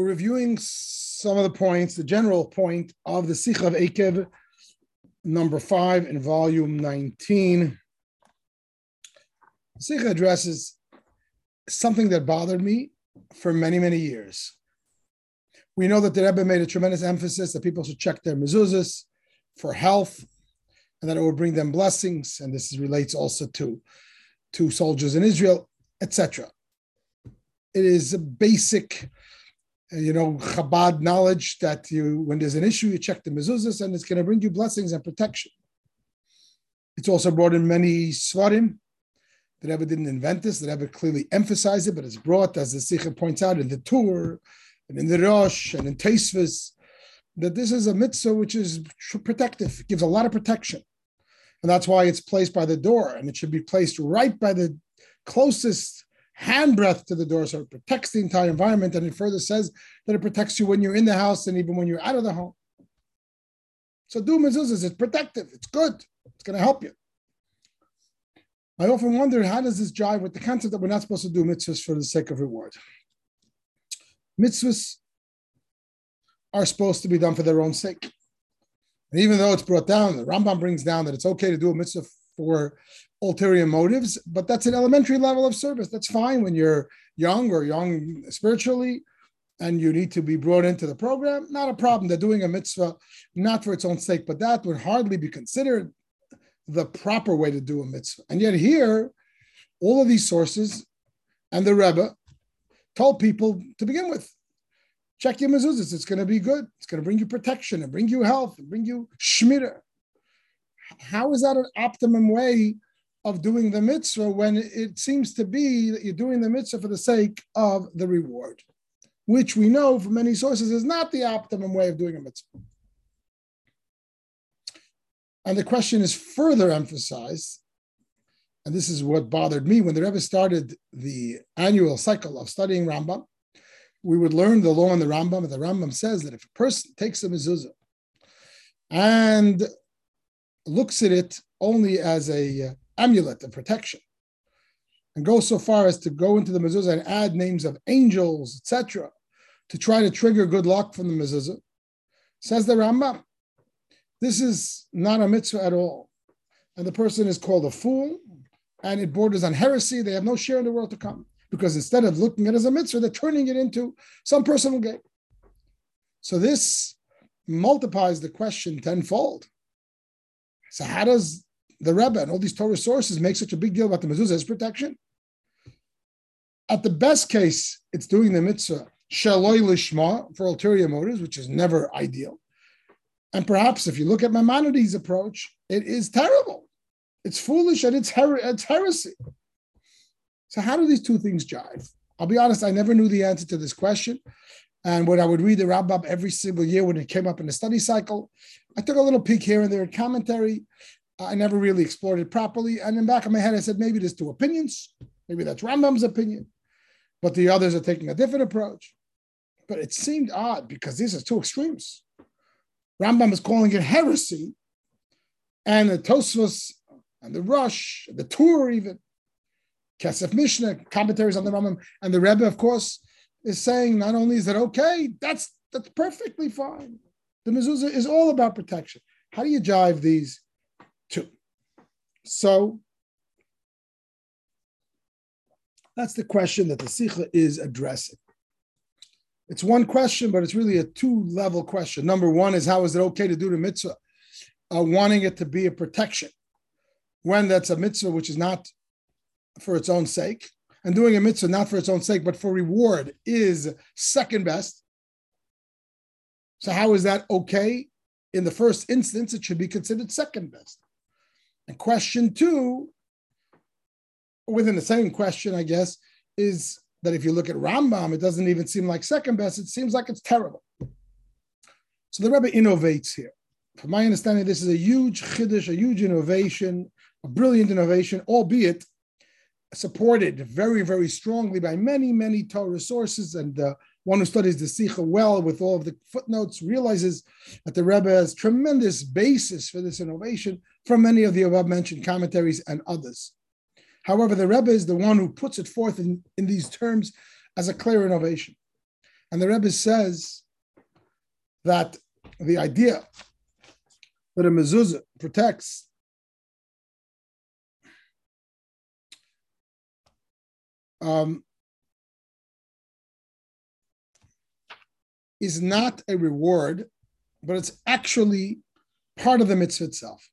we're reviewing some of the points, the general point of the Sikha of Ekev, number five in volume 19. The Sikha addresses something that bothered me for many, many years. We know that the Rebbe made a tremendous emphasis that people should check their mezuzahs for health and that it will bring them blessings. And this relates also to, to soldiers in Israel, etc. It is a basic you know, Chabad knowledge that you, when there's an issue, you check the mezuzahs and it's going to bring you blessings and protection. It's also brought in many seforim. The Rebbe didn't invent this. The Rebbe clearly emphasized it, but it's brought, as the Sikha points out, in the Tur and in the Rosh, and in Tosfos, that this is a mitzvah which is protective. Gives a lot of protection. And that's why it's placed by the door, and it should be placed right by the closest handbreadth to the door, so it protects the entire environment. And it further says that it protects you when you're in the house and even when you're out of the home. So do mezuzahs, it's protective, it's good, it's going to help you. I often wonder how does this jive with the concept that we're not supposed to do mitzvahs for the sake of reward? Mitzvahs are supposed to be done for their own sake. And even though it's brought down, the Rambam brings down that it's okay to do a mitzvah for ulterior motives, but that's an elementary level of service. That's fine when you're young or young spiritually and you need to be brought into the program. Not a problem. They're doing a mitzvah not for its own sake, but that would hardly be considered the proper way to do a mitzvah. And yet, here, all of these sources and the Rebbe told people to begin with check your mezuzahs. It's going to be good. It's going to bring you protection and bring you health and bring you shmirah. How is that an optimum way of doing the mitzvah when it seems to be that you're doing the mitzvah for the sake of the reward, which we know from many sources is not the optimum way of doing a mitzvah. And the question is further emphasized, and this is what bothered me when the Rebbe started the annual cycle of studying Rambam. We would learn the law in the Rambam, and the Rambam says that if a person takes a mezuzah and looks at it only as a amulet of protection, and go so far as to go into the mezuzah and add names of angels, etc., to try to trigger good luck from the mezuzah, says the Rambam. This is not a mitzvah at all. And the person is called a fool, and it borders on heresy. They have no share in the world to come. Because instead of looking at it as a mitzvah, they're turning it into some personal gain. So this multiplies the question tenfold. So how does the Rebbe and all these Torah sources make such a big deal about the mezuzah's protection? At the best case, it's doing the mitzvah shaloi lishma for ulterior motives, which is never ideal. And perhaps if you look at Maimonides' approach, it is terrible. It's foolish and it's, her- it's heresy. So how do these two things jive? I'll be honest, I never knew the answer to this question. And when I would read the Rambam every single year when it came up in the study cycle, I took a little peek here and there at commentary. I never really explored it properly. And in the back of my head, I said, maybe there's two opinions. Maybe that's Rambam's opinion, but the others are taking a different approach. But it seemed odd because these are two extremes. Rambam is calling it heresy, and the Tosfos and the Rosh, the Tur even, Kesef Mishnah, commentaries on the Rambam, and the Rebbe, of course, is saying not only is it okay, that's that's perfectly fine. The mezuzah is all about protection. How do you jive these two? So that's the question that the Sikha is addressing. It's one question, but it's really a two-level question. Number one is how is it okay to do the mitzvah, uh, wanting it to be a protection, when that's a mitzvah which is not for its own sake, and doing a mitzvah not for its own sake, but for reward is second best. So, how is that okay? In the first instance, it should be considered second best. And question two, within the same question, I guess, is that if you look at Rambam, it doesn't even seem like second best, it seems like it's terrible. So the Rebbe innovates here. From my understanding, this is a huge chiddush, a huge innovation, a brilliant innovation, albeit supported very, very strongly by many, many Torah sources. And uh, one who studies the Sikha well with all of the footnotes realizes that the Rebbe has tremendous basis for this innovation from many of the above mentioned commentaries and others. However, the Rebbe is the one who puts it forth in, in these terms as a clear innovation. And the Rebbe says that the idea that a mezuzah protects um, is not a reward, but it's actually part of the mitzvah itself.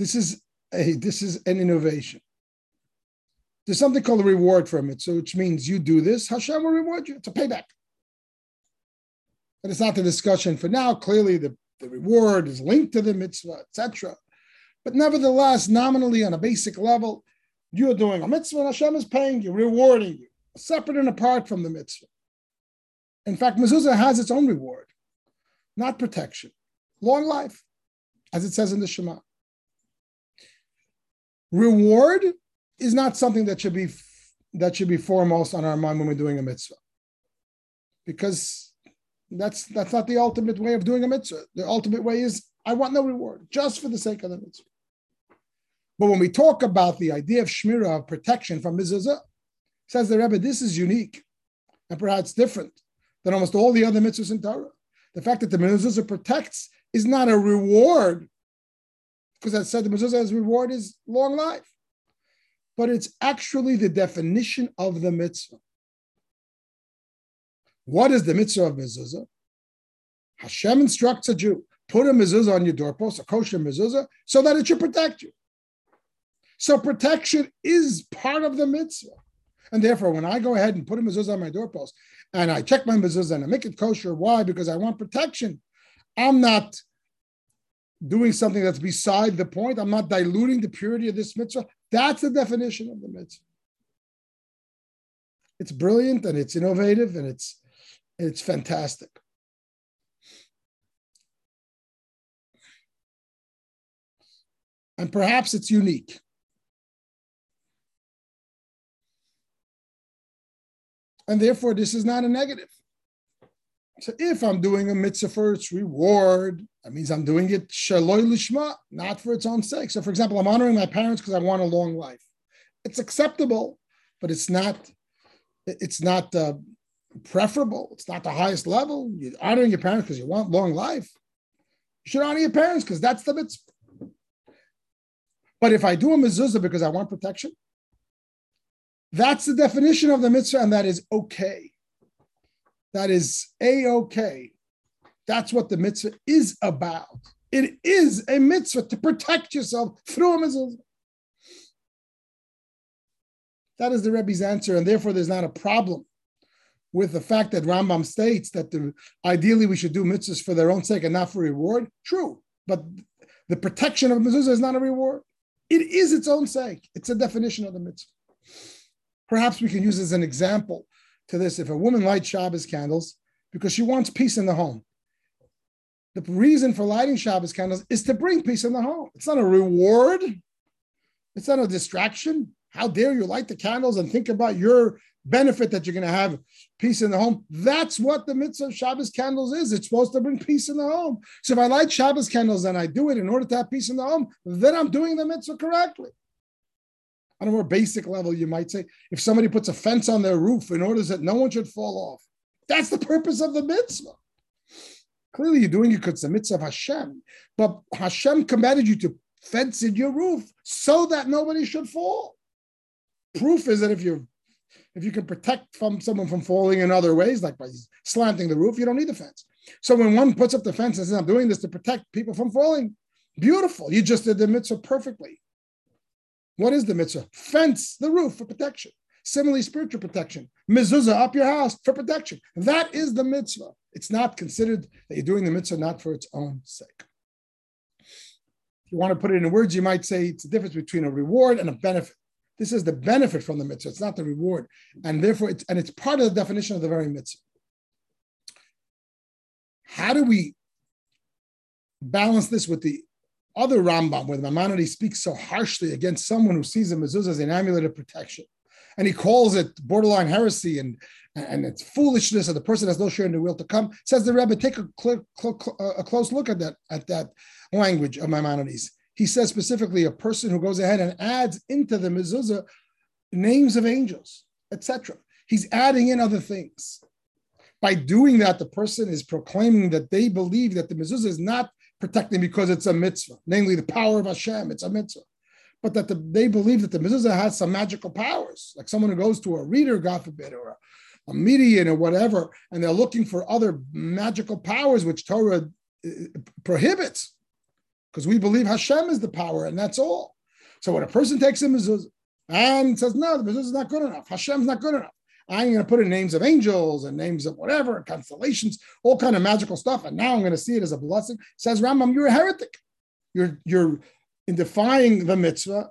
This is a this is an innovation. There's something called a reward from it. So which means you do this, Hashem will reward you. It's a payback. But it's not the discussion for now. Clearly, the, the reward is linked to the mitzvah, etc. But nevertheless, nominally on a basic level, you're doing a mitzvah and Hashem is paying you, rewarding you, separate and apart from the mitzvah. In fact, mezuzah has its own reward, not protection, long life, as it says in the Shema. Reward is not something that should be that should be foremost on our mind when we're doing a mitzvah, because that's that's not the ultimate way of doing a mitzvah. The ultimate way is I want no reward, just for the sake of the mitzvah. But when we talk about the idea of shmira, of protection from mezuzah, says the Rebbe, this is unique and perhaps different than almost all the other mitzvahs in Torah. The fact that the mezuzah protects is not a reward, because I said the mezuzah's reward is long life, but it's actually the definition of the mitzvah. What is the mitzvah of mezuzah? Hashem instructs a Jew, put a mezuzah on your doorpost, a kosher mezuzah, so that it should protect you. So protection is part of the mitzvah. And therefore, when I go ahead and put a mezuzah on my doorpost and I check my mezuzah and I make it kosher, why? Because I want protection. I'm not doing something that's beside the point. I'm not diluting the purity of this mitzvah. That's the definition of the mitzvah. It's brilliant and it's innovative and it's it's fantastic. And perhaps it's unique. and therefore this is not a negative. So if I'm doing a mitzvah for its reward, that means I'm doing it shaloi lishma, not for its own sake. So, for example, I'm honoring my parents because I want a long life. It's acceptable, but it's not. It's not uh, preferable. It's not the highest level. You're honoring your parents because you want long life. You should honor your parents because that's the mitzvah. But if I do a mezuzah because I want protection, that's the definition of the mitzvah, and that is okay. That is a okay. That's what the mitzvah is about. It is a mitzvah to protect yourself through a mitzvah. That is the Rebbe's answer, and therefore there's not a problem with the fact that Rambam states that the, ideally we should do mitzvahs for their own sake and not for reward. True, but the protection of mitzvah is not a reward. It is its own sake. It's a definition of the mitzvah. Perhaps we can use as an example to this if a woman lights Shabbos candles because she wants peace in the home. The reason for lighting Shabbos candles is to bring peace in the home. It's not a reward, it's not a distraction. How dare you light the candles and think about your benefit that you're going to have peace in the home? That's what the mitzvah of Shabbos candles is. It's supposed to bring peace in the home. So if I light Shabbos candles and I do it in order to have peace in the home, then I'm doing the mitzvah correctly on a more basic level, you might say, if somebody puts a fence on their roof in order that no one should fall off, that's the purpose of the mitzvah. Clearly, you're doing it because the mitzvah of Hashem, but Hashem commanded you to fence in your roof so that nobody should fall. Proof is that if you if you can protect from someone from falling in other ways, like by slanting the roof, you don't need the fence. So when one puts up the fence and says, "I'm doing this to protect people from falling," beautiful. You just did the mitzvah perfectly. What is the mitzvah? Fence the roof for protection. Similarly, spiritual protection. Mezuzah up your house for protection. That is the mitzvah. It's not considered that you're doing the mitzvah not for its own sake. If you want to put it in words, you might say it's the difference between a reward and a benefit. This is the benefit from the mitzvah. It's not the reward, and therefore, it's and it's part of the definition of the very mitzvah. How do we balance this with the other Rambam, where the Maimonides speaks so harshly against someone who sees a mezuzah as an amulet of protection, and he calls it borderline heresy and and it's foolishness, and the person has no share in the will to come. Says the Rebbe, take a, cl- cl- cl- a close look at that at that language of Maimonides. He says specifically a person who goes ahead and adds into the mezuzah names of angels, etc. He's adding in other things. By doing that, the person is proclaiming that they believe that the mezuzah is not protecting because it's a mitzvah, namely the power of Hashem, it's a mitzvah. But that the, they believe that the mezuzah has some magical powers, like someone who goes to a reader, God forbid, or a, a median or whatever, and they're looking for other magical powers which Torah uh, prohibits, because we believe Hashem is the power, and that's all. So when a person takes a mezuzah and says, no, the mezuzah is not good enough, Hashem's not good enough, I'm going to put in names of angels and names of whatever, constellations, all kind of magical stuff. And now I'm going to see it as a blessing. Says Rambam, you're a heretic. You're, you're in defying the mitzvah,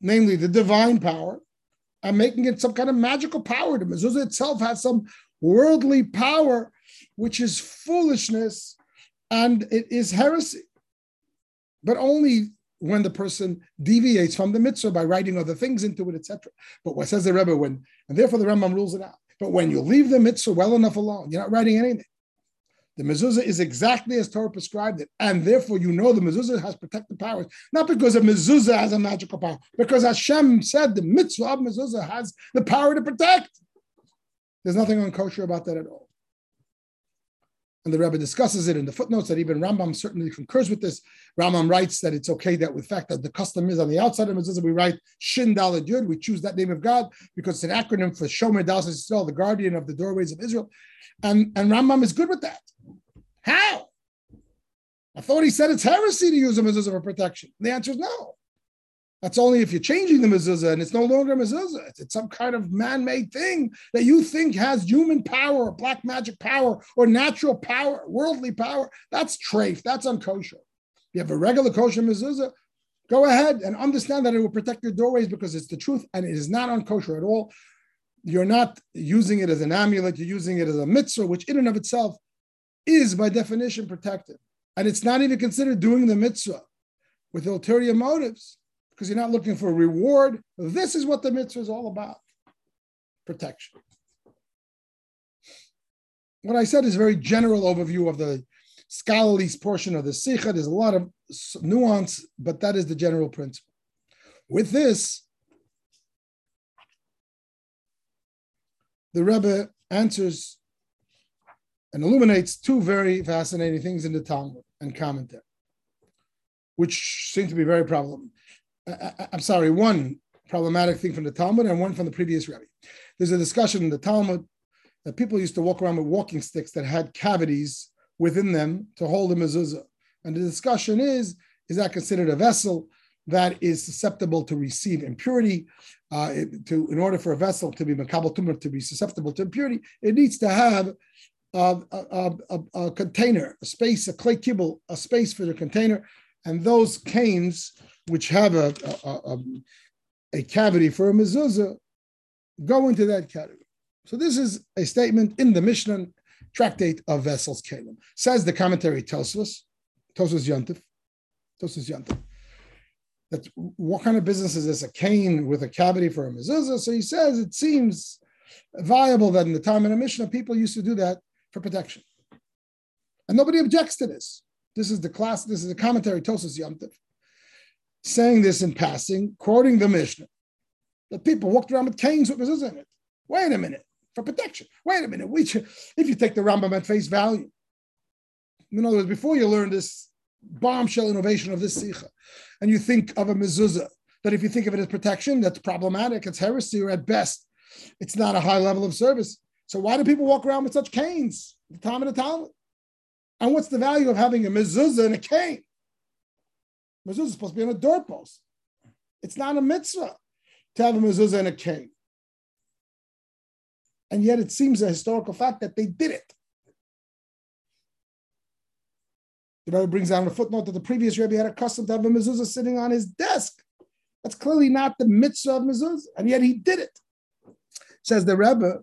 namely the divine power, and making it some kind of magical power. The mezuzah itself has some worldly power, which is foolishness and it is heresy. But only when the person deviates from the mitzvah by writing other things into it, etc. But what says the Rebbe when, and therefore the Rambam rules it out. But when you leave the mitzvah well enough alone, you're not writing anything. The mezuzah is exactly as Torah prescribed it, and therefore you know the mezuzah has protective powers, not because a mezuzah has a magical power, because Hashem said the mitzvah of mezuzah has the power to protect. There's nothing unkosher about that at all and the Rebbe discusses it in the footnotes that even Rambam certainly concurs with this. Rambam writes that it's okay that with fact that the custom is on the outside of mezuzah, we write Shin Dalet Yud, we choose that name of God because it's an acronym for Shomer Dalas Israel, the guardian of the doorways of Israel. And, and Rambam is good with that. How? I thought he said it's heresy to use a mezuzah for protection. The answer is no. That's only if you're changing the mezuzah and it's no longer a mezuzah. It's, some kind of man-made thing that you think has human power, or black magic power, or natural power, worldly power. That's trafe. That's unkosher. You have a regular kosher mezuzah. Go ahead and understand that it will protect your doorways because it's the truth and it is not unkosher at all. You're not using it as an amulet. You're using it as a mitzvah, which in and of itself is by definition protected. And it's not even considered doing the mitzvah with ulterior motives because you're not looking for reward. This is what the mitzvah is all about protection. What I said is a very general overview of the scholarly portion of the Sikha. There's a lot of nuance, but that is the general principle. With this, the Rebbe answers and illuminates two very fascinating things in the Talmud and commentary, which seem to be very problem, I, am sorry, one problematic thing from the Talmud and one from the previous Rebbe. There's a discussion in the Talmud that people used to walk around with walking sticks that had cavities within them to hold a mezuzah. And the discussion is, is that considered a vessel that is susceptible to receive impurity? Uh, to in order for a vessel to be mekabel tumah to be susceptible to impurity, it needs to have a, a, a, a, container, a space, a clay kibble, a space for the container, and those canes which have a, a, a, a cavity for a mezuzah go into that category. So this is a statement in the Mishnah tractate of vessels Keilim. Says the commentary Tosfos, Tosfos Yontif, Tosfos Yontif, that what kind of business is this? A cane with a cavity for a mezuzah? So he says it seems viable that in the time of the Mishnah, people used to do that for protection. And nobody objects to this. This is the class, this is the commentary Tosfos Yontif saying this in passing, quoting the Mishnah, The people walked around with canes with mezuzah in it. Wait a minute, for protection. Wait a minute. We, should, if you take the Rambam at face value, in other words, before you learn this bombshell innovation of this sikha, and you think of a mezuzah, that if you think of it as protection, that's problematic, it's heresy, or at best, it's not a high level of service. So why do people walk around with such canes the time of the Talmud? And what's the value of having a mezuzah and a cane? Mezuzah is supposed to be on a doorpost. It's not a mitzvah to have a mezuzah in a cave. And yet it seems a historical fact that they did it. The Rebbe brings down a footnote that the previous Rebbe had a custom to have a mezuzah sitting on his desk. That's clearly not the mitzvah of mezuzah, and yet he did it. Says the Rebbe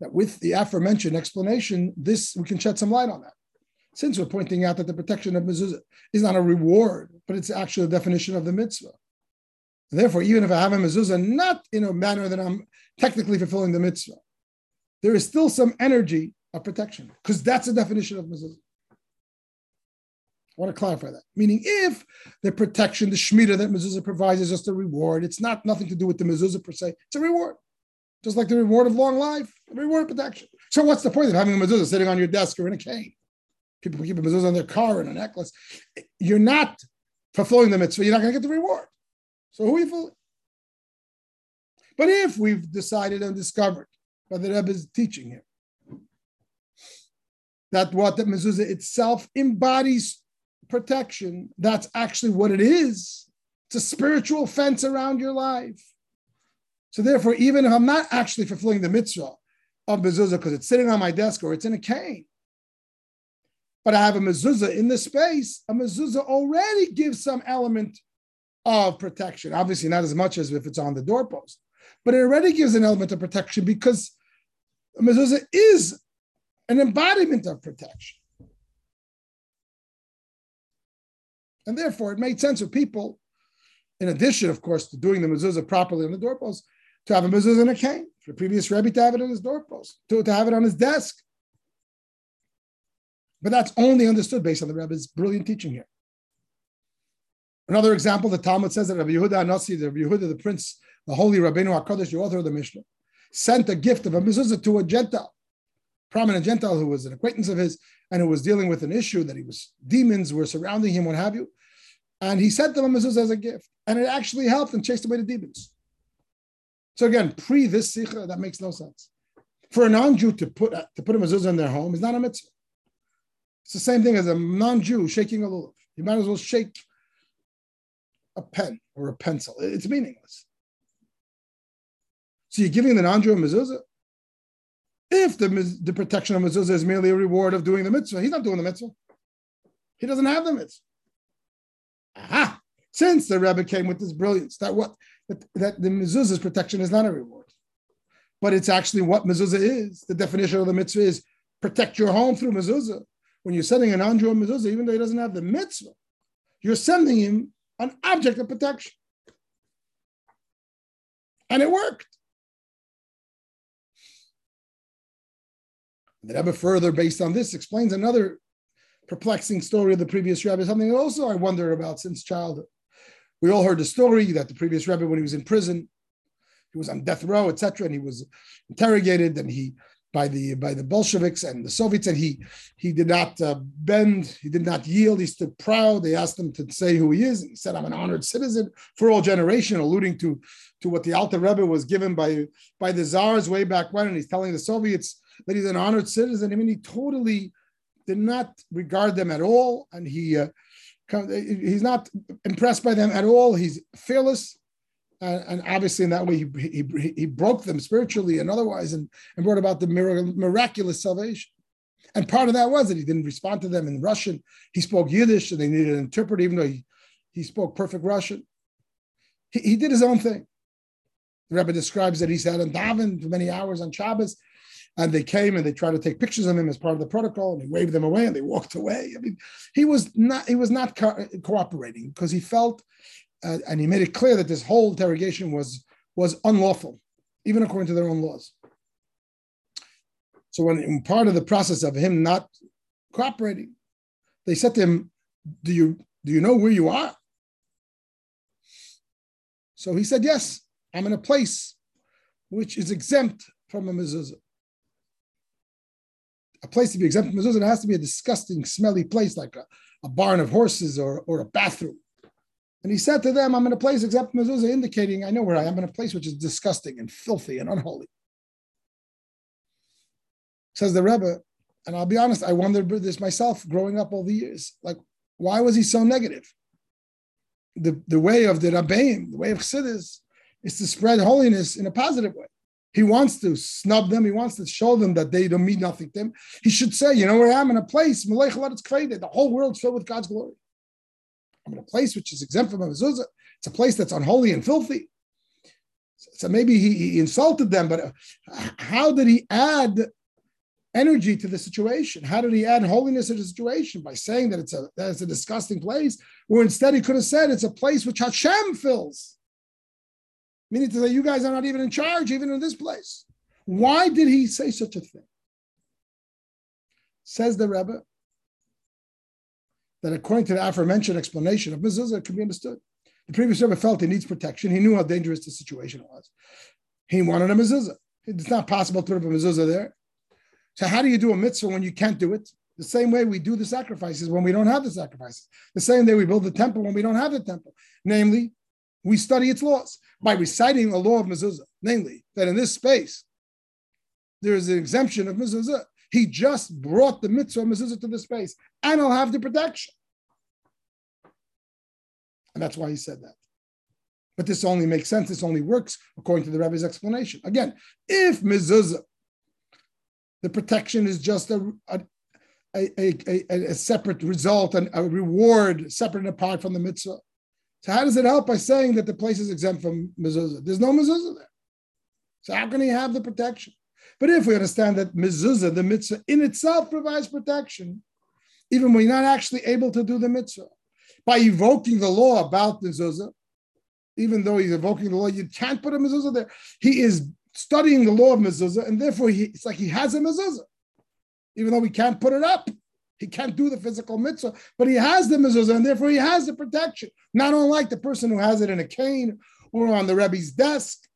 that with the aforementioned explanation, this we can shed some light on that since we're pointing out that the protection of mezuzah is not a reward, but it's actually a definition of the mitzvah. Therefore, even if I have a mezuzah not in a manner that I'm technically fulfilling the mitzvah, there is still some energy of protection because that's the definition of mezuzah. I want to clarify that. Meaning, if the protection, the shmira that mezuzah provides is just a reward, it's not nothing to do with the mezuzah per se. It's a reward. just like the reward of long life, the reward of protection. So what's the point of having a mezuzah sitting on your desk or in a cane? People keep a mezuzah on their car and a necklace. You're not fulfilling the mitzvah. You're not going to get the reward. So who are you fooling? But if we've decided and discovered by the Rebbe's teaching here that what the mezuzah itself embodies protection, that's actually what it is. It's a spiritual fence around your life. So therefore, even if I'm not actually fulfilling the mitzvah of mezuzah because it's sitting on my desk or it's in a cane, but I have a mezuzah in the space, a mezuzah already gives some element of protection. Obviously, not as much as if it's on the doorpost, but it already gives an element of protection because a mezuzah is an embodiment of protection. And therefore, it made sense for people, in addition, of course, to doing the mezuzah properly on the doorpost, to have a mezuzah in a cane. For the previous Rebbe to have it on his doorpost, to, to have it on his desk. But that's only understood based on the Rebbe's brilliant teaching here. Another example, the Talmud says that Rabbi Yehuda HaNasi, the Rabbi Yehuda, the prince, the holy Rabbeinu HaKadosh, the author of the Mishnah, sent a gift of a mezuzah to a Gentile, prominent Gentile who was an acquaintance of his and who was dealing with an issue that he was, demons were surrounding him, what have you. And he sent them a mezuzah as a gift. And it actually helped and chased away the demons. So again, pre this sikha, that makes no sense. For a non-Jew to put to put a mezuzah in their home is not a mitzvah. It's the same thing as a non-Jew shaking a lulav. You might as well shake a pen or a pencil. It's meaningless. So you're giving the non-Jew a mezuzah. If the, the protection of mezuzah is merely a reward of doing the mitzvah, he's not doing the mitzvah. He doesn't have the mitzvah. Aha! Since the Rebbe came with this brilliance, that what that, that the mezuzah's protection is not a reward, but it's actually what mezuzah is. The definition of the mitzvah is protect your home through mezuzah. When you're sending an non-Jew mezuzah, even though he doesn't have the mitzvah, you're sending him an object of protection, and it worked. The Rebbe further, based on this, explains another perplexing story of the previous Rebbe, something that also I wonder about since childhood. We all heard the story that the previous Rebbe, when he was in prison, he was on death row, etc., and he was interrogated, and he by the by the Bolsheviks and the Soviets, and he he did not uh, bend, he did not yield, he stood proud. They asked him to say who he is, he said, "I'm an honored citizen for all generation," alluding to to what the Alter Rebbe was given by by the czars way back when, and he's telling the Soviets that he's an honored citizen. I mean, he totally did not regard them at all, and he uh, he's not impressed by them at all. He's fearless, and, and obviously in that way he, he, he broke them spiritually and otherwise, and, and brought about the miraculous salvation. And part of that was that he didn't respond to them in Russian. He spoke Yiddish, and they needed an interpreter, even though he, he spoke perfect Russian. He, he did his own thing. The Rebbe describes that he sat in davened for many hours on Shabbos, and they came and they tried to take pictures of him as part of the protocol, and he waved them away, and they walked away. I mean, he was not he was not co- cooperating because he felt, uh, and he made it clear that this whole interrogation was was unlawful, even according to their own laws. So, when part of the process of him not cooperating, they said to him, "Do you do you know where you are?" So he said, "Yes, I'm in a place which is exempt from a mezuzah." a place to be exempt from mezuzah, it has to be a disgusting, smelly place like a, a barn of horses or, or a bathroom. And he said to them, I'm in a place except mezuzah, indicating I know where I am in a place which is disgusting and filthy and unholy. Says the Rebbe, and I'll be honest, I wondered this myself growing up all the years. Like, why was he so negative? The, the way of the Rabbeim, the way of Chassidus, is to spread holiness in a positive way. He wants to snub them. He wants to show them that they don't mean nothing to him. He should say, you know where I am in a place, the whole world's filled with God's glory. I'm in a place which is exempt from a mezuzah. It's a place that's unholy and filthy. So maybe he, he insulted them, but uh, how did he add energy to the situation? How did he add holiness to the situation by saying that it's a that it's a disgusting place? Or instead he could have said it's a place which Hashem fills. Meaning to say, you guys are not even in charge, even in this place. Why did he say such a thing? Says the Rebbe that according to the aforementioned explanation of mezuzah, it can be understood. The previous Rebbe felt he needs protection. He knew how dangerous the situation was. He wanted a mezuzah. It's not possible to put up a mezuzah there. So how do you do a mitzvah when you can't do it? The same way we do the sacrifices when we don't have the sacrifices. The same way we build the temple when we don't have the temple. Namely, we study its laws by reciting a law of mezuzah. Namely, that in this space there is an exemption of mezuzah. He just brought the mitzvah mezuzah to the space, and I'll have the protection. And that's why he said that. But this only makes sense. This only works according to the Rebbe's explanation. Again, if mezuzah, the protection is just a, a, a, a, a separate result and a reward separate and apart from the mitzvah. So how does it help by saying that the place is exempt from mezuzah? There's no mezuzah there. So how can he have the protection? But if we understand that mezuzah, the mitzvah in itself provides protection, even when you're not actually able to do the mitzvah, by evoking the law about mezuzah, even though he's evoking the law, you can't put a mezuzah there. He is studying the law of mezuzah, and therefore he, it's like he has a mezuzah, even though he can't put it up. He can't do the physical mitzvah, but he has the mezuzah, and therefore he has the protection. Not unlike the person who has it in a cane or on the Rebbe's desk.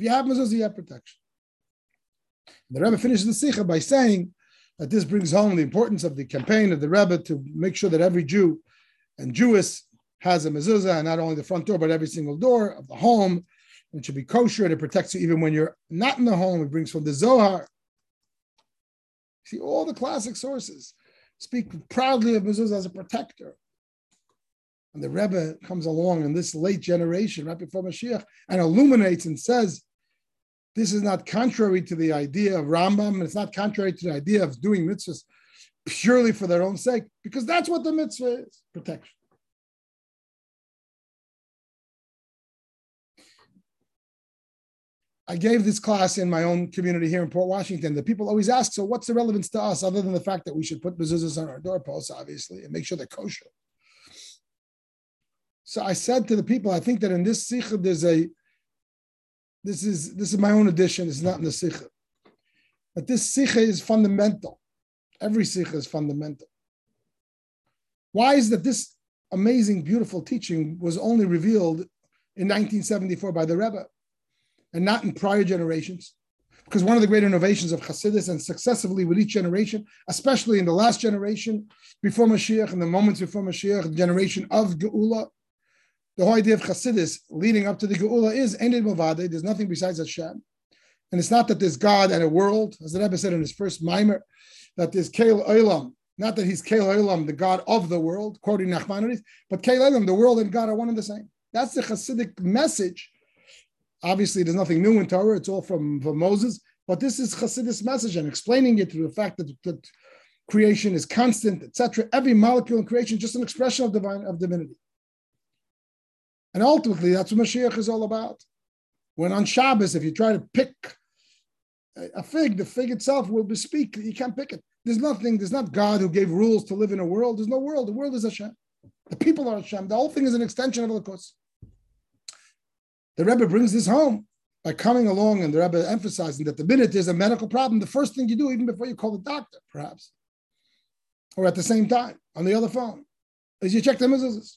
If you have mezuzah, you have protection. The Rebbe finishes the sikha by saying that this brings home the importance of the campaign of the Rebbe to make sure that every Jew and Jewess has a mezuzah, and not only the front door, but every single door of the home. It should be kosher, and it protects you even when you're not in the home. It brings from the Zohar. See, all the classic sources speak proudly of mezuzah as a protector. And the Rebbe comes along in this late generation, right before Mashiach, and illuminates and says, this is not contrary to the idea of Rambam, and it's not contrary to the idea of doing mitzvahs purely for their own sake, because that's what the mitzvah is protection. I gave this class in my own community here in Port Washington. The people always ask, so what's the relevance to us other than the fact that we should put mezuzahs on our doorposts, obviously, and make sure they're kosher? So I said to the people, I think that in this sikha there's a this is this is my own addition, it's not in the sikha. But this sikha is fundamental. Every sikha is fundamental. Why is that this amazing, beautiful teaching was only revealed in 1974 by the Rebbe and not in prior generations? Because one of the great innovations of Hasidus and successively with each generation, especially in the last generation before Mashiach and the moments before Mashiach, the generation of Geula, the whole idea of Hasidus leading up to the Geula is Ein Od Milvado, there's nothing besides Hashem. And it's not that there's God and a world, as the Rebbe said in his first maamar, that there's Kael Olam, not that he's Kael Olam, the God of the world, quoting Nachmanides, but Kael Olam, the world and God are one and the same. That's the Hasidic message. Obviously, there's nothing new in Torah, it's all from, from Moses, but this is Hasidic's message and explaining it through the fact that, that creation is constant, etc. Every molecule in creation just an expression of divine of divinity. And ultimately, that's what Mashiach is all about. When on Shabbos, if you try to pick a fig, the fig itself will bespeak. You can't pick it. There's nothing, there's not God who gave rules to live in a world. There's no world. The world is Hashem. The people are Hashem. The whole thing is an extension of the Kos. The Rebbe brings this home by coming along and the Rebbe emphasizing that the minute there's a medical problem, the first thing you do, even before you call the doctor, perhaps, or at the same time on the other phone, is you check the mezuzahs.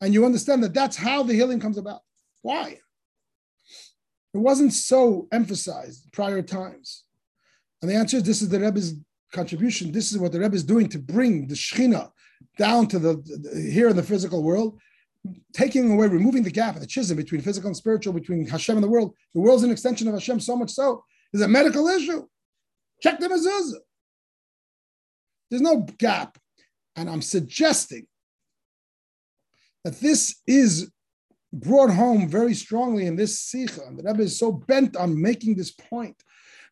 And you understand that that's how the healing comes about. Why? It wasn't so emphasized prior times. And the answer is this is the Rebbe's contribution. This is what the Rebbe is doing to bring the Shechina down to the, the, here in the physical world, taking away, removing the gap, the chism between physical and spiritual, between Hashem and the world. The world's an extension of Hashem, so much so is a medical issue. Check the mezuzah. There's no gap. And I'm suggesting that this is brought home very strongly in this sikha. And the Rebbe is so bent on making this point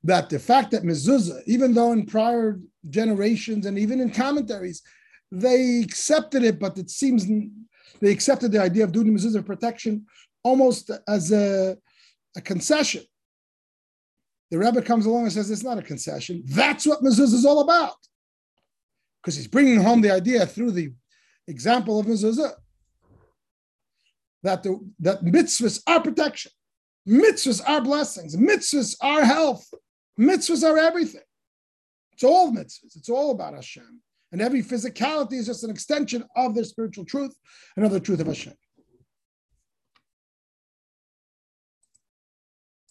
that the fact that mezuzah, even though in prior generations and even in commentaries, they accepted it, but it seems they accepted the idea of doing mezuzah protection almost as a, a concession. The Rebbe comes along and says it's not a concession. That's what mezuzah is all about. Because he's bringing home the idea through the example of mezuzah that the that mitzvahs are protection, mitzvahs are blessings, mitzvahs are health, mitzvahs are everything. It's all mitzvahs. It's all about Hashem, and every physicality is just an extension of their spiritual truth, another truth of Hashem.